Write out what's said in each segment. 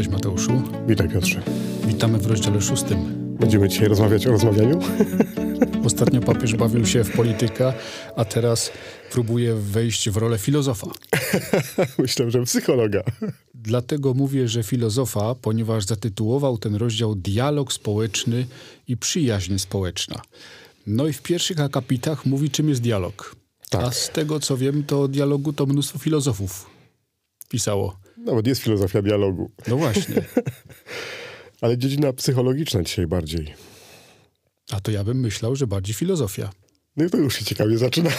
Cześć Mateuszu. Witaj Piotrze. Witamy w rozdziale szóstym. Będziemy dzisiaj rozmawiać o rozmawianiu? Ostatnio papież bawił się w politykę, a teraz próbuje wejść w rolę filozofa. Myślę, że psychologa. Dlatego mówię, że filozofa, ponieważ zatytułował ten rozdział Dialog społeczny i przyjaźń społeczna. No i w pierwszych akapitach mówi, czym jest dialog. Tak. A z tego, co wiem, to dialogu to mnóstwo filozofów pisało. Nawet jest filozofia dialogu. No właśnie. Ale dziedzina psychologiczna dzisiaj bardziej. A to ja bym myślał, że bardziej filozofia. No i to już się ciekawie zaczyna.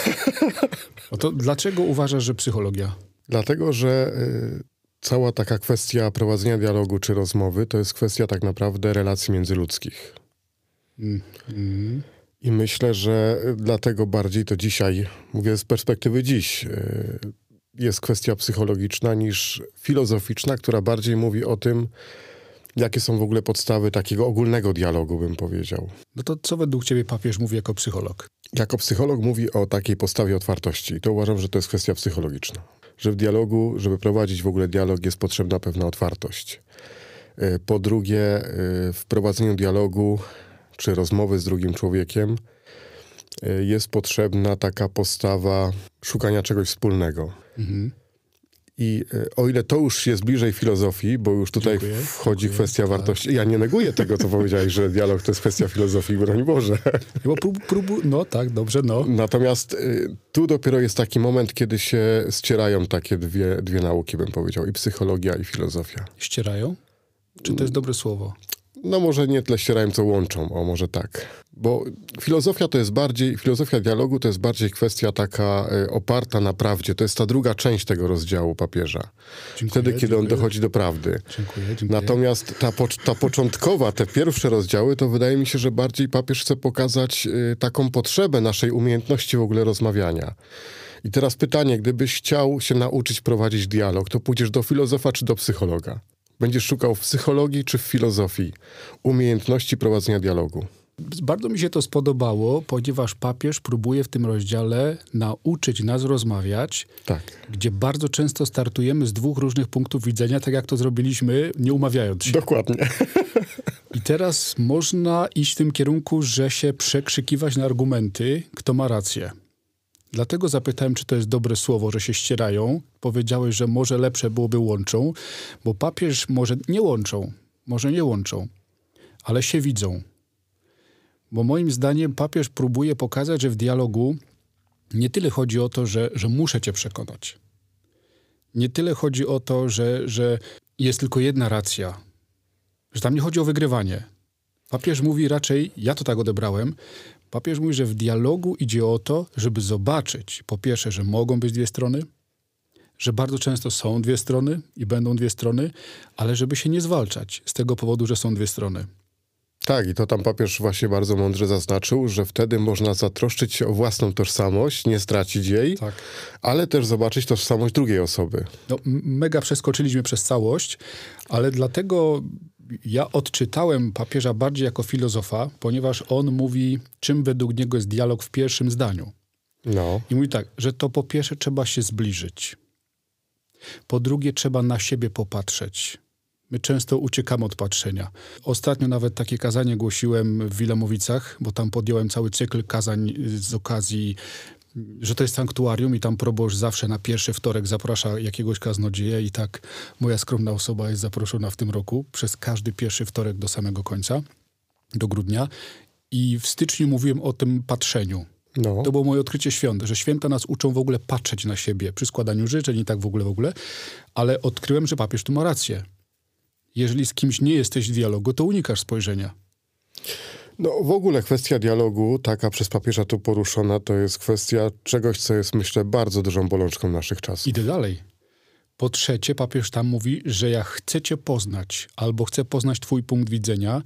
No to dlaczego uważasz, że psychologia? Dlatego, że y, cała taka kwestia prowadzenia dialogu czy rozmowy to jest kwestia tak naprawdę relacji międzyludzkich. Mm. I myślę, że dlatego bardziej to dzisiaj, mówię z perspektywy dziś, y, jest kwestia psychologiczna niż filozoficzna, która bardziej mówi o tym, jakie są w ogóle podstawy takiego ogólnego dialogu, bym powiedział. No to co według ciebie papież mówi jako psycholog? Jako psycholog mówi o takiej postawie otwartości. I to uważam, że to jest kwestia psychologiczna. Że w dialogu, żeby prowadzić w ogóle dialog, jest potrzebna pewna otwartość. Y, Po drugie, y, w prowadzeniu dialogu czy rozmowy z drugim człowiekiem y, jest potrzebna taka postawa szukania czegoś wspólnego. Mhm. I y, o ile to już jest bliżej filozofii, bo już tutaj Dziękuję, wchodzi dziękuję, kwestia tak. wartości. Ja nie neguję tego, co powiedziałeś, że dialog to jest kwestia filozofii, broń Boże. Bo prób, prób, no tak, dobrze, no. Natomiast y, tu dopiero jest taki moment, kiedy się ścierają takie dwie, dwie nauki, bym powiedział, i psychologia, i filozofia. Ścierają? Czy to jest dobre słowo? No może nie tyle ścierają, co łączą, o może tak. Bo filozofia to jest bardziej, filozofia dialogu to jest bardziej kwestia taka y, oparta na prawdzie. To jest ta druga część tego rozdziału papieża. Dziękuję, Wtedy, kiedy on dziękuję. dochodzi do prawdy. Dziękuję. Natomiast ta, pocz- ta początkowa, te pierwsze rozdziały, to wydaje mi się, że bardziej papież chce pokazać y, taką potrzebę naszej umiejętności w ogóle rozmawiania. I teraz pytanie, gdybyś chciał się nauczyć prowadzić dialog, to pójdziesz do filozofa czy do psychologa? Będziesz szukał w psychologii czy w filozofii umiejętności prowadzenia dialogu. Bardzo mi się to spodobało, ponieważ papież próbuje w tym rozdziale nauczyć nas rozmawiać, Tak. gdzie bardzo często startujemy z dwóch różnych punktów widzenia, tak jak to zrobiliśmy, nie umawiając się. Dokładnie. I teraz można iść w tym kierunku, że się przekrzykiwać na argumenty, kto ma rację. Dlatego zapytałem, czy to jest dobre słowo, że się ścierają. Powiedziałeś, że może lepsze byłoby łączą, bo papież może nie łączą, może nie łączą, ale się widzą. Bo moim zdaniem papież próbuje pokazać, że w dialogu nie tyle chodzi o to, że, że muszę cię przekonać. Nie tyle chodzi o to, że, że jest tylko jedna racja, że tam nie chodzi o wygrywanie. Papież mówi raczej, ja to tak odebrałem, papież mówi, że w dialogu idzie o to, żeby zobaczyć, po pierwsze, że mogą być dwie strony, że bardzo często są dwie strony i będą dwie strony, ale żeby się nie zwalczać z tego powodu, że są dwie strony. Tak, i to tam papież właśnie bardzo mądrze zaznaczył, że wtedy można zatroszczyć się o własną tożsamość, nie stracić jej, Tak. ale też zobaczyć tożsamość drugiej osoby. No, mega przeskoczyliśmy przez całość, ale dlatego ja odczytałem papieża bardziej jako filozofa, ponieważ on mówi, czym według niego jest dialog w pierwszym zdaniu. No. I mówi tak, że to po pierwsze trzeba się zbliżyć. Po drugie trzeba na siebie popatrzeć. My często uciekamy od patrzenia. Ostatnio nawet takie kazanie głosiłem w Wilamowicach, bo tam podjąłem cały cykl kazań z okazji, że to jest sanktuarium i tam proboszcz zawsze na pierwszy wtorek zaprasza jakiegoś kaznodzieja i tak moja skromna osoba jest zaproszona w tym roku przez każdy pierwszy wtorek do samego końca, do grudnia. I w styczniu mówiłem o tym patrzeniu. No. To było moje odkrycie świąt, że święta nas uczą w ogóle patrzeć na siebie przy składaniu życzeń i tak w ogóle, w ogóle. Ale odkryłem, że papież tu ma rację. Jeżeli z kimś nie jesteś w dialogu, to unikasz spojrzenia. No w ogóle kwestia dialogu, taka przez papieża tu poruszona, to jest kwestia czegoś, co jest myślę bardzo dużą bolączką naszych czasów. Idę dalej. Po trzecie, papież tam mówi, że ja chcę cię poznać, albo chcę poznać twój punkt widzenia.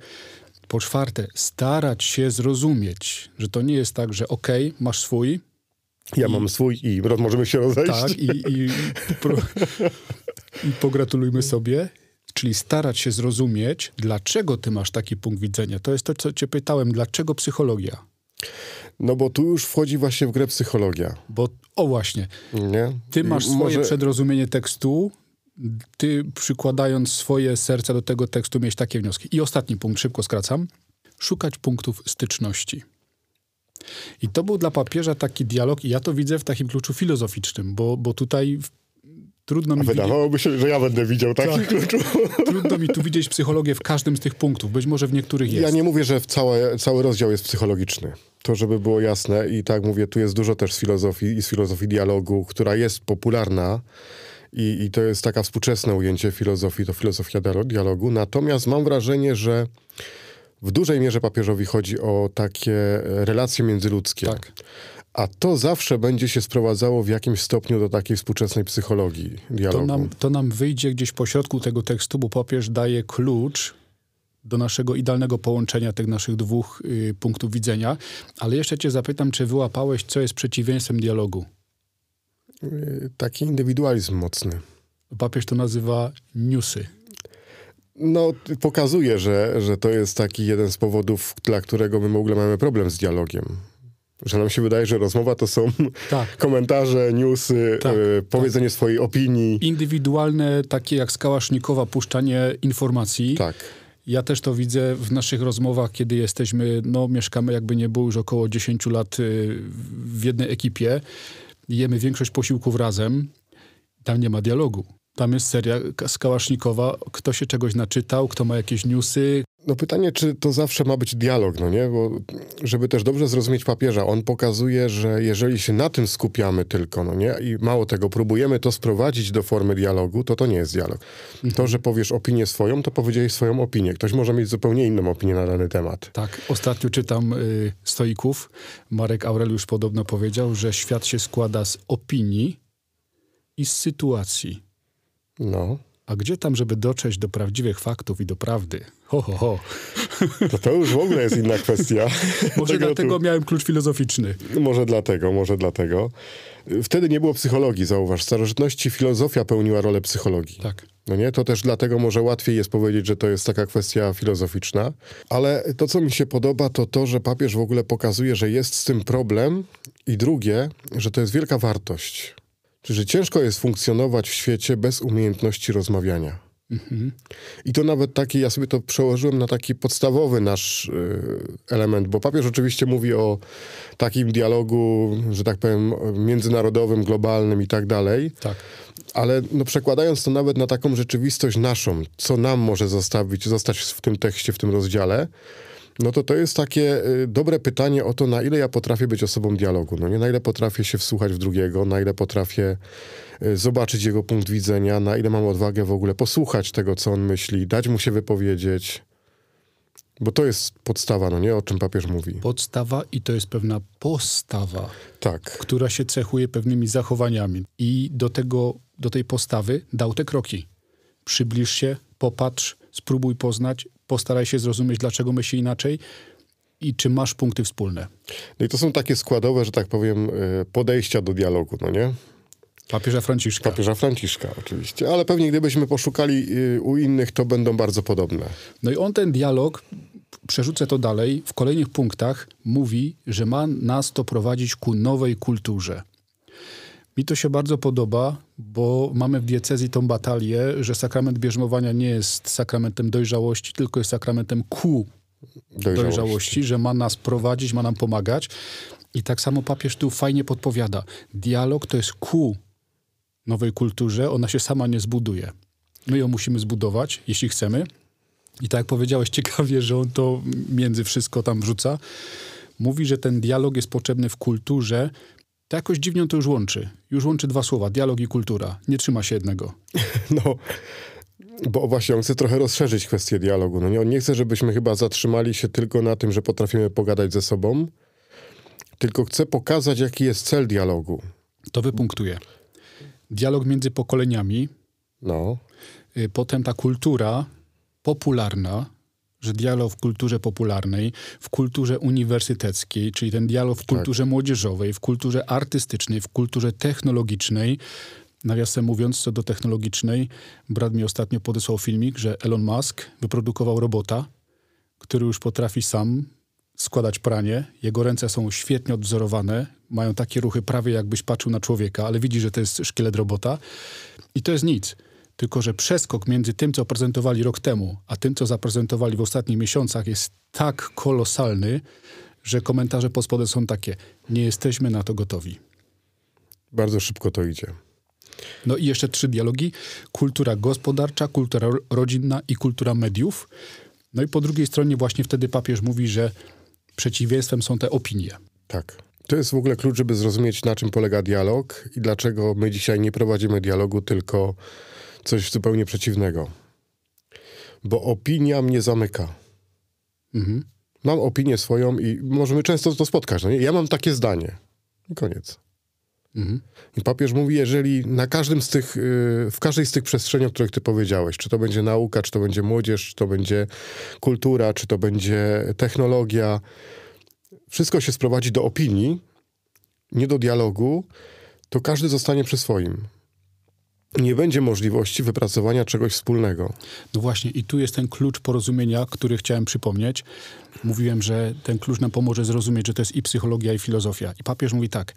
Po czwarte, starać się zrozumieć, że to nie jest tak, że okej, masz swój, Ja mam swój i możemy się rozejść. tak, i, i, pro, i pogratulujmy sobie. Czyli starać się zrozumieć, dlaczego ty masz taki punkt widzenia. To jest to, co cię pytałem, dlaczego psychologia? No bo tu już wchodzi właśnie w grę psychologia. Bo, o właśnie, Nie? ty masz swoje może- przedrozumienie tekstu, ty przykładając swoje serce do tego tekstu mieć takie wnioski. I ostatni punkt, szybko skracam. Szukać punktów styczności. I to był dla papieża taki dialog, i ja to widzę w takim kluczu filozoficznym, bo, bo tutaj trudno mi wydawałoby się, że ja będę widział Tak. klucz. Trudno mi tu widzieć psychologię w każdym z tych punktów. Być może w niektórych jest. Ja nie mówię, że całe, cały rozdział jest psychologiczny. To, żeby było jasne. I tak mówię, tu jest dużo też z filozofii i z filozofii dialogu, która jest popularna. I, I to jest taka współczesne ujęcie filozofii, to filozofia dialo- dialogu. Natomiast mam wrażenie, że w dużej mierze papieżowi chodzi o takie relacje międzyludzkie. Tak. A to zawsze będzie się sprowadzało w jakimś stopniu do takiej współczesnej psychologii dialogu. To nam, to nam wyjdzie gdzieś po środku tego tekstu, bo papież daje klucz do naszego idealnego połączenia tych naszych dwóch y, punktów widzenia. Ale jeszcze cię zapytam, czy wyłapałeś, co jest przeciwieństwem dialogu? Y, Taki indywidualizm mocny. Papież to nazywa newsy. No, pokazuje, że, że to jest taki jeden z powodów, dla którego my w ogóle mamy problem z dialogiem. Że nam się wydaje, że rozmowa to są Tak. komentarze, newsy, Tak, y, powiedzenie swojej opinii. Indywidualne, takie jak skałasznikowa, puszczanie informacji. Tak. Ja też to widzę w naszych rozmowach, kiedy jesteśmy, no mieszkamy jakby nie było już około 10 lat y, w jednej ekipie. Jemy większość posiłków razem. Tam nie ma dialogu. Tam jest seria ka- skałasznikowa. Kto się czegoś naczytał, kto ma jakieś newsy. No pytanie, czy to zawsze ma być dialog, no nie? Bo żeby też dobrze zrozumieć papieża, on pokazuje, że jeżeli się na tym skupiamy tylko, no nie? I mało tego, próbujemy to sprowadzić do formy dialogu, to to nie jest dialog. To, że powiesz opinię swoją, to powiedziałeś swoją opinię. Ktoś może mieć zupełnie inną opinię na dany temat. Tak, ostatnio czytam y, stoików. Marek Aureliusz podobno powiedział, że świat się składa z opinii i z sytuacji. No. A gdzie tam, żeby dotrzeć do prawdziwych faktów i do prawdy? Ho, ho, ho. To to już w ogóle jest inna kwestia. Może Tego dlatego miałem klucz filozoficzny. tu- Może dlatego, może dlatego. Wtedy nie było psychologii, zauważ. W starożytności filozofia pełniła rolę psychologii. Tak. No nie? To też dlatego może łatwiej jest powiedzieć, że to jest taka kwestia filozoficzna. Ale to, co mi się podoba, to to, że papież w ogóle pokazuje, że jest z tym problem i drugie, że to jest wielka wartość. Że ciężko jest funkcjonować w świecie bez umiejętności rozmawiania. I to nawet taki, ja sobie to przełożyłem na taki podstawowy nasz y, element, bo papież oczywiście mówi o takim dialogu, że tak powiem, międzynarodowym, globalnym i tak dalej. Tak. Ale no, przekładając to nawet na taką rzeczywistość naszą, co nam może zostawić, zostać w tym tekście, w tym rozdziale, no to to jest takie y, dobre pytanie o to, na ile ja potrafię być osobą dialogu. No nie, na ile potrafię się wsłuchać w drugiego, na ile potrafię y, zobaczyć jego punkt widzenia, na ile mam odwagę w ogóle posłuchać tego, co on myśli, dać mu się wypowiedzieć. Bo to jest podstawa, no nie, o czym papież mówi. Podstawa i to jest pewna postawa, Tak, która się cechuje pewnymi zachowaniami. I do, tego, do tej postawy dał te kroki. Przybliż się, popatrz, spróbuj poznać, postaraj się zrozumieć, dlaczego myśli inaczej i czy masz punkty wspólne. no i to są takie składowe, że tak powiem, y, podejścia do dialogu, no nie? Papieża Franciszka. Papieża Franciszka oczywiście, ale pewnie gdybyśmy poszukali y, u innych, to będą bardzo podobne. No i on ten dialog, przerzucę to dalej, w kolejnych punktach mówi, że ma nas to prowadzić ku nowej kulturze. Mi to się bardzo podoba, bo mamy w diecezji tą batalię, że sakrament bierzmowania nie jest sakramentem dojrzałości, tylko jest sakramentem ku Dojrzałości. dojrzałości, że ma nas prowadzić, ma nam pomagać. I tak samo papież tu fajnie podpowiada. Dialog to jest ku nowej kulturze, ona się sama nie zbuduje. My ją musimy zbudować, jeśli chcemy. I tak jak powiedziałeś ciekawie, że on to między wszystko tam wrzuca. Mówi, że ten dialog jest potrzebny w kulturze. To jakoś dziwnie to już łączy. Już łączy dwa słowa, dialog i kultura. Nie trzyma się jednego. No, bo właśnie on chce trochę rozszerzyć kwestię dialogu. No nie, on nie chce, żebyśmy chyba zatrzymali się tylko na tym, że potrafimy pogadać ze sobą, tylko chce pokazać, jaki jest cel dialogu. To wypunktuje. Dialog między pokoleniami, No, Y, Potem ta kultura popularna, że dialog w kulturze popularnej, w kulturze uniwersyteckiej, czyli ten dialog w kulturze młodzieżowej, w kulturze artystycznej, w kulturze technologicznej. Nawiasem mówiąc, co do technologicznej, brat mi ostatnio podesłał filmik, że Elon Musk wyprodukował robota, który już potrafi sam składać pranie. Jego ręce są świetnie odwzorowane, mają takie ruchy prawie jakbyś patrzył na człowieka, ale widzi, że to jest szkielet robota. I to jest nic. Tylko, że przeskok między tym, co prezentowali rok temu, a tym, co zaprezentowali w ostatnich miesiącach, jest tak kolosalny, że komentarze pod spodem są takie: Nie jesteśmy na to gotowi. Bardzo szybko to idzie. No i jeszcze trzy dialogi: kultura gospodarcza, kultura rodzinna i kultura mediów. No i po drugiej stronie, właśnie wtedy papież mówi, że przeciwieństwem są te opinie. Tak. To jest w ogóle klucz, żeby zrozumieć, na czym polega dialog i dlaczego my dzisiaj nie prowadzimy dialogu, tylko coś zupełnie przeciwnego. Bo opinia mnie zamyka. Mhm. Mam opinię swoją i możemy często to spotkać. No nie? Ja mam takie zdanie. I koniec. Mhm. I papież mówi, jeżeli na każdym z tych, y, w każdej z tych przestrzeni, o których ty powiedziałeś, czy to będzie nauka, czy to będzie młodzież, czy to będzie kultura, czy to będzie technologia, wszystko się sprowadzi do opinii, nie do dialogu, to każdy zostanie przy swoim. Nie będzie możliwości wypracowania czegoś wspólnego. No właśnie, i tu jest ten klucz porozumienia, który chciałem przypomnieć. Mówiłem, że ten klucz nam pomoże zrozumieć, że to jest i psychologia, i filozofia. I papież mówi tak: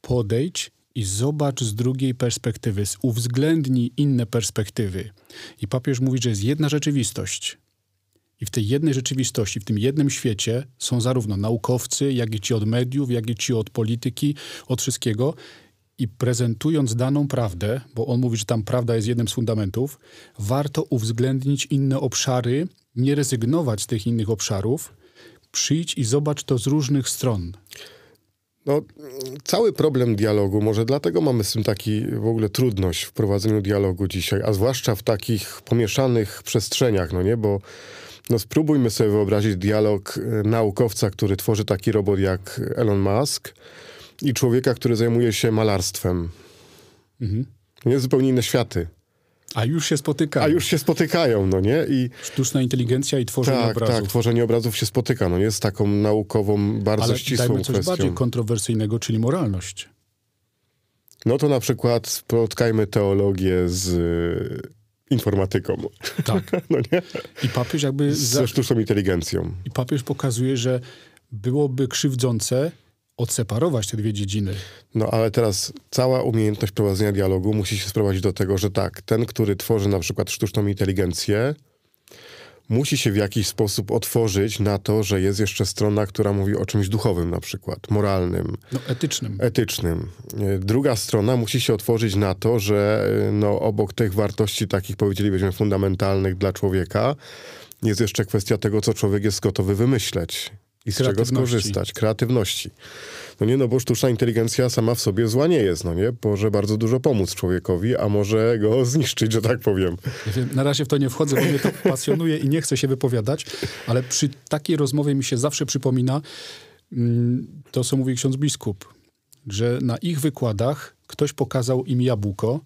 podejdź i zobacz z drugiej perspektywy, uwzględnij inne perspektywy. I papież mówi, że jest jedna rzeczywistość. I w tej jednej rzeczywistości, w tym jednym świecie są zarówno naukowcy, jak i ci od mediów, jak i ci od polityki, od wszystkiego. I prezentując daną prawdę, bo on mówi, że tam prawda jest jednym z fundamentów, warto uwzględnić inne obszary, nie rezygnować z tych innych obszarów, przyjdź i zobacz to z różnych stron. No, cały problem dialogu, może dlatego mamy z tym taki w ogóle trudność w prowadzeniu dialogu dzisiaj, a zwłaszcza w takich pomieszanych przestrzeniach, no nie, bo no spróbujmy sobie wyobrazić dialog e, naukowca, który tworzy taki robot jak Elon Musk i człowieka, który zajmuje się malarstwem. Mhm. Nie zupełnie inne światy. A już się spotykają. A już się spotykają, no nie? I Sztuczna inteligencja i tworzenie tak, obrazów. Tak, tworzenie obrazów się spotyka, no nie? Z taką naukową, bardzo Ale ścisłą dajmy coś kwestią. bardziej kontrowersyjnego, czyli moralność. No to na przykład spotkajmy teologię z informatyką. Tak. no nie? I papież jakby... Ze sztuczną inteligencją. I papież pokazuje, że byłoby krzywdzące odseparować te dwie dziedziny. No ale teraz cała umiejętność prowadzenia dialogu musi się sprowadzić do tego, że tak, ten, który tworzy na przykład sztuczną inteligencję, musi się w jakiś sposób otworzyć na to, że jest jeszcze strona, która mówi o czymś duchowym na przykład, moralnym. No, etycznym. Etycznym. Druga strona musi się otworzyć na to, że no, obok tych wartości takich powiedzielibyśmy fundamentalnych dla człowieka, jest jeszcze kwestia tego, co człowiek jest gotowy wymyśleć i z czego skorzystać. Kreatywności. No nie, no bo sztuczna inteligencja sama w sobie zła nie jest, no nie? Może bardzo dużo pomóc człowiekowi, a może go zniszczyć, że tak powiem. Na razie w to nie wchodzę, bo mnie to pasjonuje i nie chcę się wypowiadać, ale przy takiej rozmowie mi się zawsze przypomina mm, to, co mówi ksiądz biskup, że na ich wykładach ktoś pokazał im jabłko,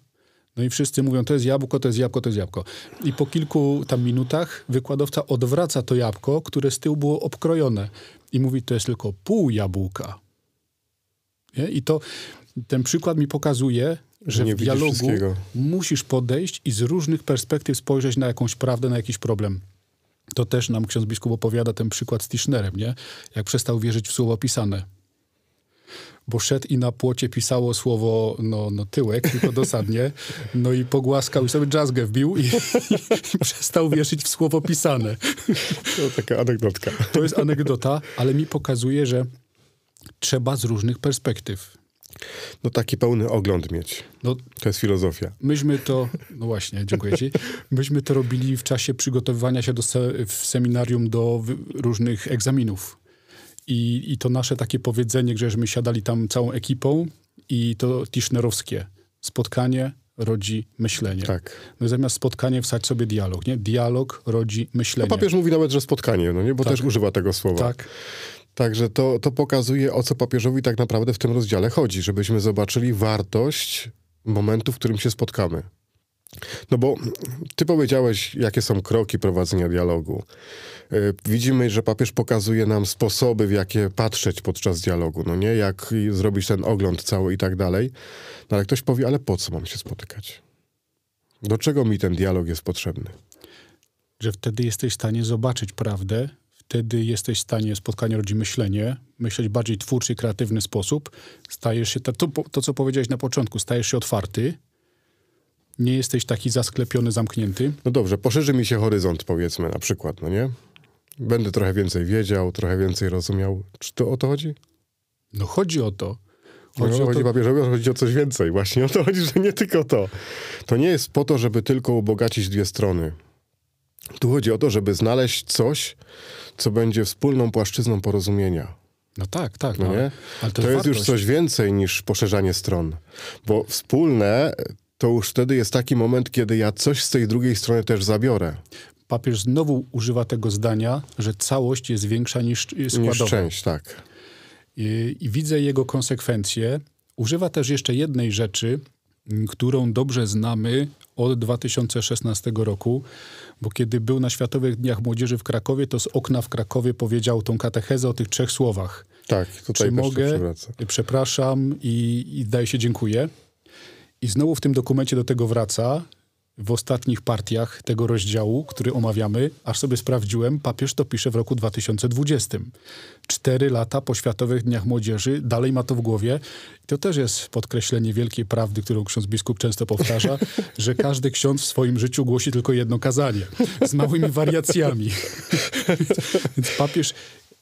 no i wszyscy mówią, to jest jabłko, to jest jabłko, to jest jabłko. I po kilku tam minutach wykładowca odwraca to jabłko, które z tyłu było obkrojone. I mówi, to jest tylko pół jabłka. Nie? I to ten przykład mi pokazuje, że Nie w dialogu musisz podejść i z różnych perspektyw spojrzeć na jakąś prawdę, na jakiś problem. To też nam ksiądz biskup opowiada ten przykład z Tischnerem, nie? Jak przestał wierzyć w słowo pisane. Bo szedł i na płocie pisało słowo no, no tyłek, tylko dosadnie. No i pogłaskał i sobie jazzgę wbił i, i, i przestał wierzyć w słowo pisane. To taka anegdotka. To jest anegdota, ale mi pokazuje, że trzeba z różnych perspektyw. No taki pełny ogląd mieć. No, to jest filozofia. Myśmy to, no właśnie, dziękuję ci. Myśmy to robili w czasie przygotowywania się do se, w seminarium do różnych egzaminów. I, I to nasze takie powiedzenie, żeśmy siadali tam całą ekipą i to tischnerowskie. Spotkanie rodzi myślenie. Tak. No zamiast spotkanie wsadź sobie dialog, nie? Dialog rodzi myślenie. No papież mówi nawet, że spotkanie, no nie? Bo tak. też używa tego słowa. Tak. Także to, to pokazuje, o co papieżowi tak naprawdę w tym rozdziale chodzi, żebyśmy zobaczyli wartość momentu, w którym się spotkamy. No bo ty powiedziałeś, jakie są kroki prowadzenia dialogu. Y, widzimy, że papież pokazuje nam sposoby, w jakie patrzeć podczas dialogu, no nie? Jak zrobić ten ogląd cały i tak dalej. No ale ktoś powie, ale po co mam się spotykać? Do czego mi ten dialog jest potrzebny? Że wtedy jesteś w stanie zobaczyć prawdę, wtedy jesteś w stanie, spotkanie rodzi myślenie, myśleć bardziej twórczy, kreatywny sposób. Stajesz się, to, to, to co powiedziałeś na początku, stajesz się otwarty, Nie jesteś taki zasklepiony, zamknięty? No dobrze, poszerzy mi się horyzont, powiedzmy, na przykład, no nie? Będę trochę więcej wiedział, trochę więcej rozumiał. Czy to o to chodzi? No chodzi o to. Chodzi, no, chodzi to... papieżowi, chodzi o coś więcej. Właśnie o to chodzi, że nie tylko to. To nie jest po to, żeby tylko ubogacić dwie strony. Tu chodzi o to, żeby znaleźć coś, co będzie wspólną płaszczyzną porozumienia. No tak, tak. No, no nie? Ale to, to jest już coś więcej niż poszerzanie stron. Bo wspólne to już wtedy jest taki moment, kiedy ja coś z tej drugiej strony też zabiorę. Papież znowu używa tego zdania, że całość jest większa niż składowa. Niż część, tak. I, I widzę jego konsekwencje. Używa też jeszcze jednej rzeczy, którą dobrze znamy od 2016 roku, bo kiedy był na Światowych Dniach Młodzieży w Krakowie, to z okna w Krakowie powiedział tą katechezę o tych trzech słowach. Tak, tutaj Czy mogę, przepraszam i, i daję się dziękuję. I znowu w tym dokumencie do tego wraca, w ostatnich partiach tego rozdziału, który omawiamy, aż sobie sprawdziłem, papież to pisze w roku 2020. Cztery lata po Światowych Dniach Młodzieży, dalej ma to w głowie. I to też jest podkreślenie wielkiej prawdy, którą ksiądz biskup często powtarza, że każdy ksiądz w swoim życiu głosi tylko jedno kazanie, z małymi wariacjami. Więc papież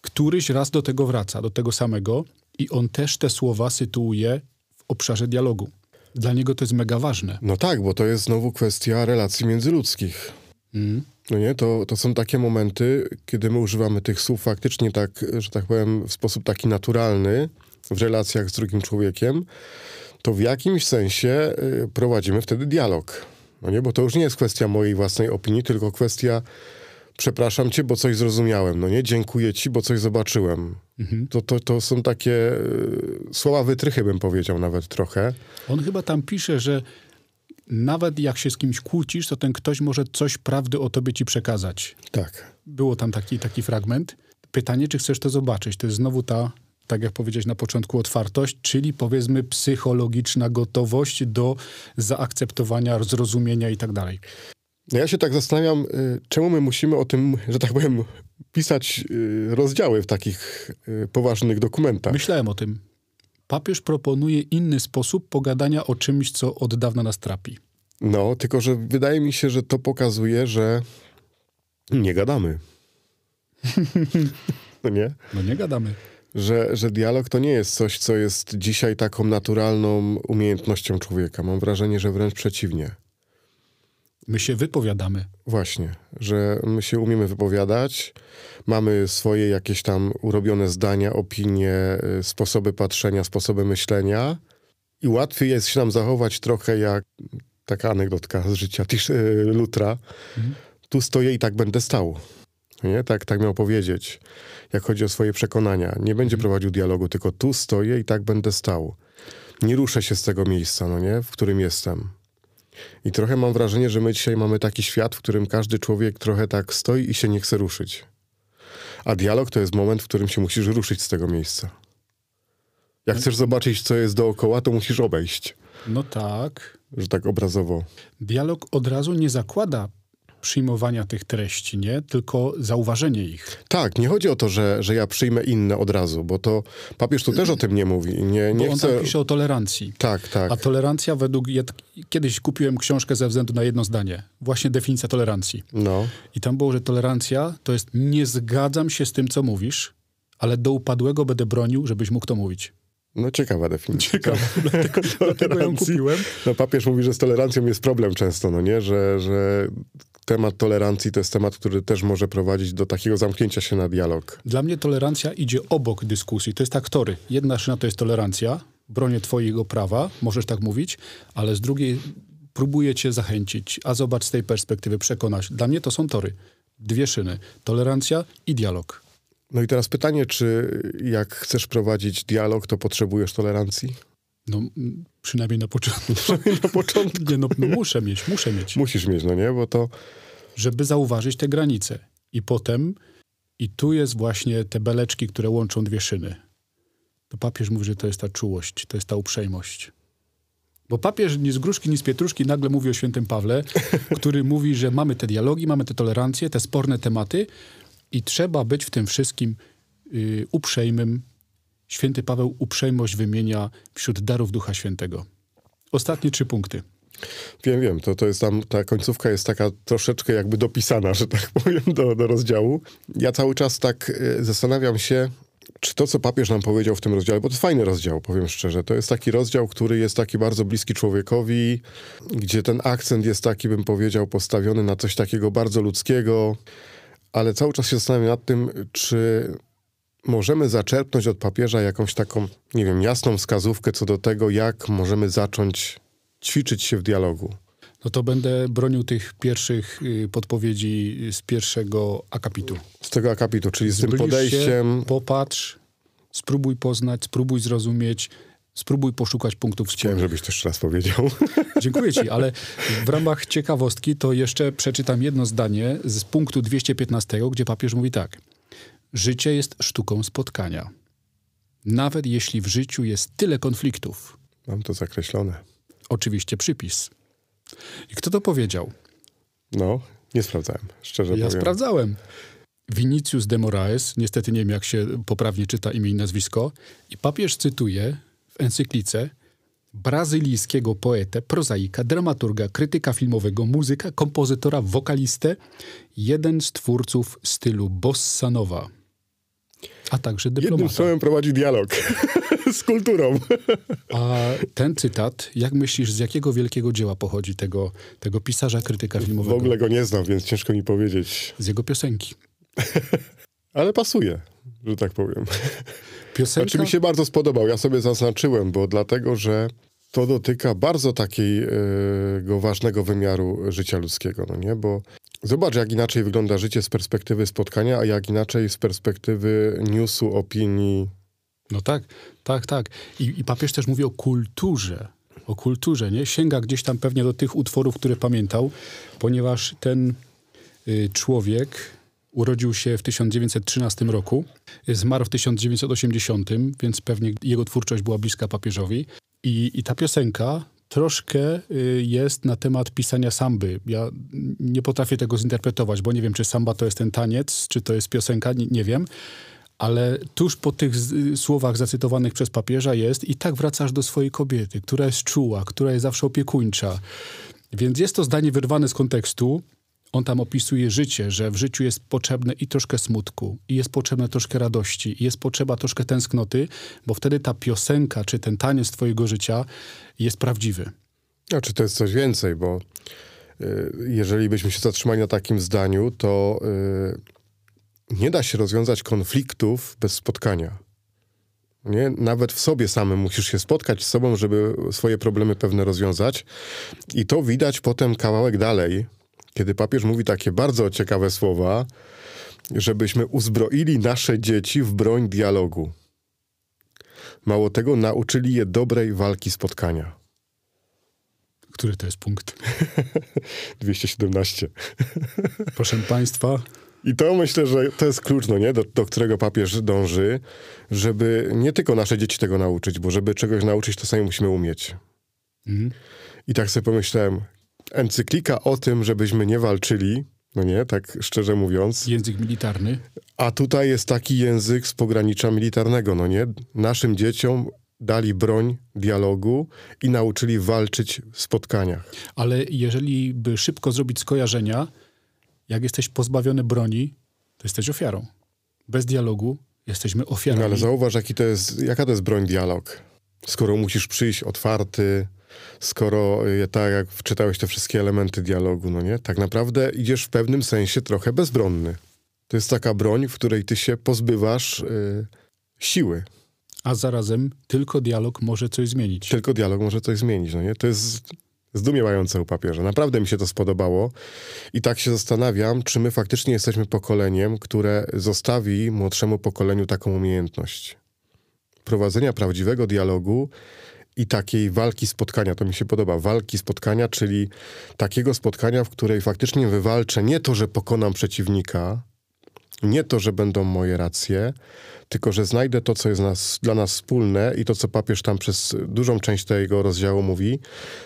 któryś raz do tego wraca, do tego samego i on też te słowa sytuuje w obszarze dialogu. Dla niego to jest mega ważne. No tak, bo to jest znowu kwestia relacji międzyludzkich. Mm. No nie, to, to są takie momenty, kiedy my używamy tych słów faktycznie tak, że tak powiem, w sposób taki naturalny w relacjach z drugim człowiekiem, to w jakimś sensie y, prowadzimy wtedy dialog. No nie, bo to już nie jest kwestia mojej własnej opinii, tylko kwestia przepraszam cię, bo coś zrozumiałem, no nie, dziękuję ci, bo coś zobaczyłem. Mhm. To, to, to są takie y, słowa wytrychy, bym powiedział nawet trochę. On chyba tam pisze, że nawet jak się z kimś kłócisz, to ten ktoś może coś prawdy o tobie ci przekazać. Tak. Było tam taki, taki fragment. Pytanie, czy chcesz to zobaczyć? To jest znowu ta, tak jak powiedziałeś na początku, otwartość, czyli powiedzmy psychologiczna gotowość do zaakceptowania, zrozumienia i tak dalej. No ja się tak zastanawiam, y, czemu my musimy o tym, że tak powiem, pisać y, rozdziały w takich y, poważnych dokumentach. Myślałem o tym. Papież proponuje inny sposób pogadania o czymś, co od dawna nas trapi. No, tylko że wydaje mi się, że to pokazuje, że nie gadamy. no nie? No nie gadamy. Że, że dialog to nie jest coś, co jest dzisiaj taką naturalną umiejętnością człowieka. Mam wrażenie, że wręcz przeciwnie. My się wypowiadamy. Właśnie, że my się umiemy wypowiadać, mamy swoje jakieś tam urobione zdania, opinie, y, sposoby patrzenia, sposoby myślenia i łatwiej jest się nam zachować trochę jak taka anegdotka z życia Tisz, y, Lutra. Mhm. Tu stoję i tak będę stał. Nie? Tak, tak miał powiedzieć, jak chodzi o swoje przekonania. Nie będzie mhm. prowadził dialogu, tylko tu stoję i tak będę stał. Nie ruszę się z tego miejsca, no nie? w którym jestem. I trochę mam wrażenie, że my dzisiaj mamy taki świat, w którym każdy człowiek trochę tak stoi i się nie chce ruszyć. A dialog to jest moment, w którym się musisz ruszyć z tego miejsca. Jak chcesz zobaczyć, co jest dookoła, to musisz obejść. No tak. Że tak obrazowo. Dialog od razu nie zakłada przyjmowania tych treści, nie? Tylko zauważenie ich. Tak, nie chodzi o to, że, że ja przyjmę inne od razu, bo to papież tu też o tym nie mówi. Nie, nie bo on chce... pisze o tolerancji. Tak, tak. A tolerancja według... Ja kiedyś kupiłem książkę ze względu na jedno zdanie. Właśnie definicja tolerancji. No. I tam było, że tolerancja to jest nie zgadzam się z tym, co mówisz, ale do upadłego będę bronił, żebyś mógł to mówić. No ciekawa definicja. Ciekawa, dlatego, dlatego ją kupiłem. No papież mówi, że z tolerancją jest problem często, no nie? Że, że temat tolerancji to jest temat, który też może prowadzić do takiego zamknięcia się na dialog. Dla mnie tolerancja idzie obok dyskusji. To jest tak tory. Jedna szyna to jest tolerancja, bronię twojego prawa, możesz tak mówić, ale z drugiej próbuję cię zachęcić, a zobacz z tej perspektywy, przekonać. Dla mnie to są tory. Dwie szyny. Tolerancja i dialog. No i teraz pytanie, czy jak chcesz prowadzić dialog, to potrzebujesz tolerancji? No, przynajmniej na początku. na początku. Nie, no, no, muszę mieć, muszę mieć. Musisz mieć, no nie, bo to... Żeby zauważyć te granice. I potem, i tu jest właśnie te beleczki, które łączą dwie szyny. To papież mówi, że to jest ta czułość, to jest ta uprzejmość. Bo papież ni z gruszki, ni z pietruszki nagle mówi o świętym Pawle, który mówi, że mamy te dialogi, mamy te tolerancje, te sporne tematy i trzeba być w tym wszystkim y, uprzejmym, Święty Paweł uprzejmość wymienia wśród darów Ducha Świętego. Ostatnie trzy punkty. Wiem, wiem, to, to jest tam, ta końcówka jest taka troszeczkę jakby dopisana, że tak powiem, do, do rozdziału. Ja cały czas tak y, zastanawiam się, czy to, co papież nam powiedział w tym rozdziale, bo to fajny rozdział, powiem szczerze, to jest taki rozdział, który jest taki bardzo bliski człowiekowi, gdzie ten akcent jest taki, bym powiedział, postawiony na coś takiego bardzo ludzkiego, ale cały czas się zastanawiam nad tym, czy możemy zaczerpnąć od papieża jakąś taką, nie wiem, jasną wskazówkę co do tego, jak możemy zacząć ćwiczyć się w dialogu. No to będę bronił tych pierwszych y, podpowiedzi z pierwszego akapitu. Z tego akapitu, czyli z Zbliż tym podejściem. Się, popatrz, spróbuj poznać, spróbuj zrozumieć, spróbuj poszukać punktów Chciałem, wspólnych. żebyś to jeszcze raz powiedział. Dziękuję ci, ale w ramach ciekawostki to jeszcze przeczytam jedno zdanie z punktu 215, gdzie papież mówi tak. Życie jest sztuką spotkania. Nawet jeśli w życiu jest tyle konfliktów. Mam to zakreślone. Oczywiście przypis. I kto to powiedział? No, nie sprawdzałem, szczerze Ja powiem. sprawdzałem. Vinicius de Moraes, niestety nie wiem jak się poprawnie czyta imię i nazwisko, i papież cytuje w encyklice brazylijskiego poetę, prozaika, dramaturga, krytyka filmowego, muzyka, kompozytora, wokalistę, jeden z twórców stylu bossa nova, a także Jednym dyplomata. słowem prowadzi dialog z kulturą. A ten cytat, jak myślisz, z jakiego wielkiego dzieła pochodzi tego, tego pisarza, krytyka W filmowego? ogóle go nie znam, więc ciężko mi powiedzieć. Z jego piosenki. Ale pasuje, że tak powiem. Piosenka... Znaczy mi się bardzo spodobał. Ja sobie zaznaczyłem, bo dlatego, że to dotyka bardzo takiego ważnego wymiaru życia ludzkiego, no nie? Bo zobacz, jak inaczej wygląda życie z perspektywy spotkania, a jak inaczej z perspektywy newsu, opinii. No tak, tak, tak. I, I papież też mówi o kulturze. O kulturze, nie? Sięga gdzieś tam pewnie do tych utworów, które pamiętał, ponieważ ten y, człowiek urodził się w 1913 roku, zmarł w 1980, więc pewnie jego twórczość była bliska papieżowi. I, i ta piosenka troszkę y, jest na temat pisania samby. Ja nie potrafię tego zinterpretować, bo nie wiem, czy samba to jest ten taniec, czy to jest piosenka, nie, nie wiem. Ale tuż po tych słowach zacytowanych przez papieża jest i tak wracasz do swojej kobiety, która jest czuła, która jest zawsze opiekuńcza. Więc jest to zdanie wyrwane z kontekstu. On tam opisuje życie, że w życiu jest potrzebne i troszkę smutku, i jest potrzebne troszkę radości, i jest potrzeba troszkę tęsknoty, bo wtedy ta piosenka czy ten taniec twojego życia jest prawdziwy. Znaczy to jest coś więcej, bo y, jeżeli byśmy się zatrzymali na takim zdaniu, to y, nie da się rozwiązać konfliktów bez spotkania. Nie? Nawet w sobie samym musisz się spotkać z sobą, żeby swoje problemy pewne rozwiązać. I to widać potem kawałek dalej, kiedy papież mówi takie bardzo ciekawe słowa, żebyśmy uzbroili nasze dzieci w broń dialogu. Mało tego, nauczyli je dobrej walki spotkania. Który to jest punkt? 217. Proszę Państwa, I to myślę, że to jest klucz, no nie? Do, do którego papież dąży, żeby nie tylko nasze dzieci tego nauczyć, bo żeby czegoś nauczyć, to sami musimy umieć. Mhm. I tak sobie pomyślałem, encyklika o tym, żebyśmy nie walczyli, no nie, tak szczerze mówiąc, język militarny. a tutaj jest taki język z pogranicza militarnego, no nie? Naszym dzieciom dali broń dialogu i nauczyli walczyć w spotkaniach. Ale jeżeli by szybko zrobić skojarzenia, jak jesteś pozbawiony broni, to jesteś ofiarą. Bez dialogu jesteśmy ofiarami. No ale zauważ, jaki to jest, jaka to jest broń dialog. Skoro musisz przyjść otwarty, skoro y, tak jak wczytałeś te wszystkie elementy dialogu, no nie? Tak naprawdę idziesz w pewnym sensie trochę bezbronny. To jest taka broń, w której ty się pozbywasz y, siły. A zarazem tylko dialog może coś zmienić. Tylko dialog może coś zmienić, no nie? To jest zdumiewające u papieża. Naprawdę mi się to spodobało i tak się zastanawiam, czy my faktycznie jesteśmy pokoleniem, które zostawi młodszemu pokoleniu taką umiejętność. Prowadzenia prawdziwego dialogu i takiej walki spotkania. To mi się podoba. Walki spotkania, czyli takiego spotkania, w której faktycznie wywalczę nie to, że pokonam przeciwnika, nie to, że będą moje racje, tylko że znajdę to, co jest nas, dla nas wspólne i to, co papież tam przez dużą część tego rozdziału mówi,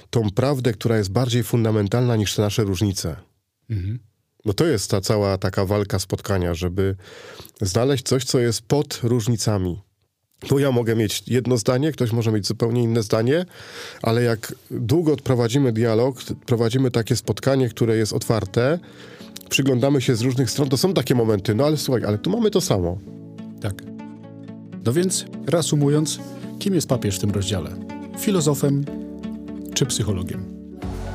tą prawdę, która jest bardziej fundamentalna niż te nasze różnice. Mhm. Bo to jest ta cała taka walka spotkania, żeby znaleźć coś, co jest pod różnicami. Bo ja mogę mieć jedno zdanie, ktoś może mieć zupełnie inne zdanie, ale jak długo prowadzimy dialog, prowadzimy takie spotkanie, które jest otwarte, przyglądamy się z różnych stron, to są takie momenty, no ale słuchaj, ale tu mamy to samo. Tak. No więc, reasumując, kim jest papież w tym rozdziale? Filozofem czy psychologiem?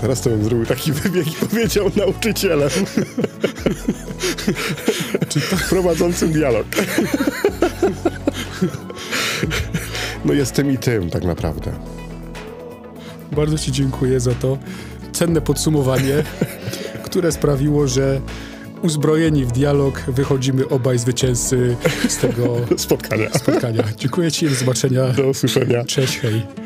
Teraz to bym zrobił taki wybieg i powiedział nauczycielem. czy to... Prowadzącym dialog. no jestem i tym tak naprawdę. Bardzo Ci dziękuję za to cenne podsumowanie, które sprawiło, że uzbrojeni w dialog wychodzimy obaj zwycięzcy z tego spotkania. spotkania. Dziękuję Ci, do zobaczenia. Do usłyszenia. Cześć, hej.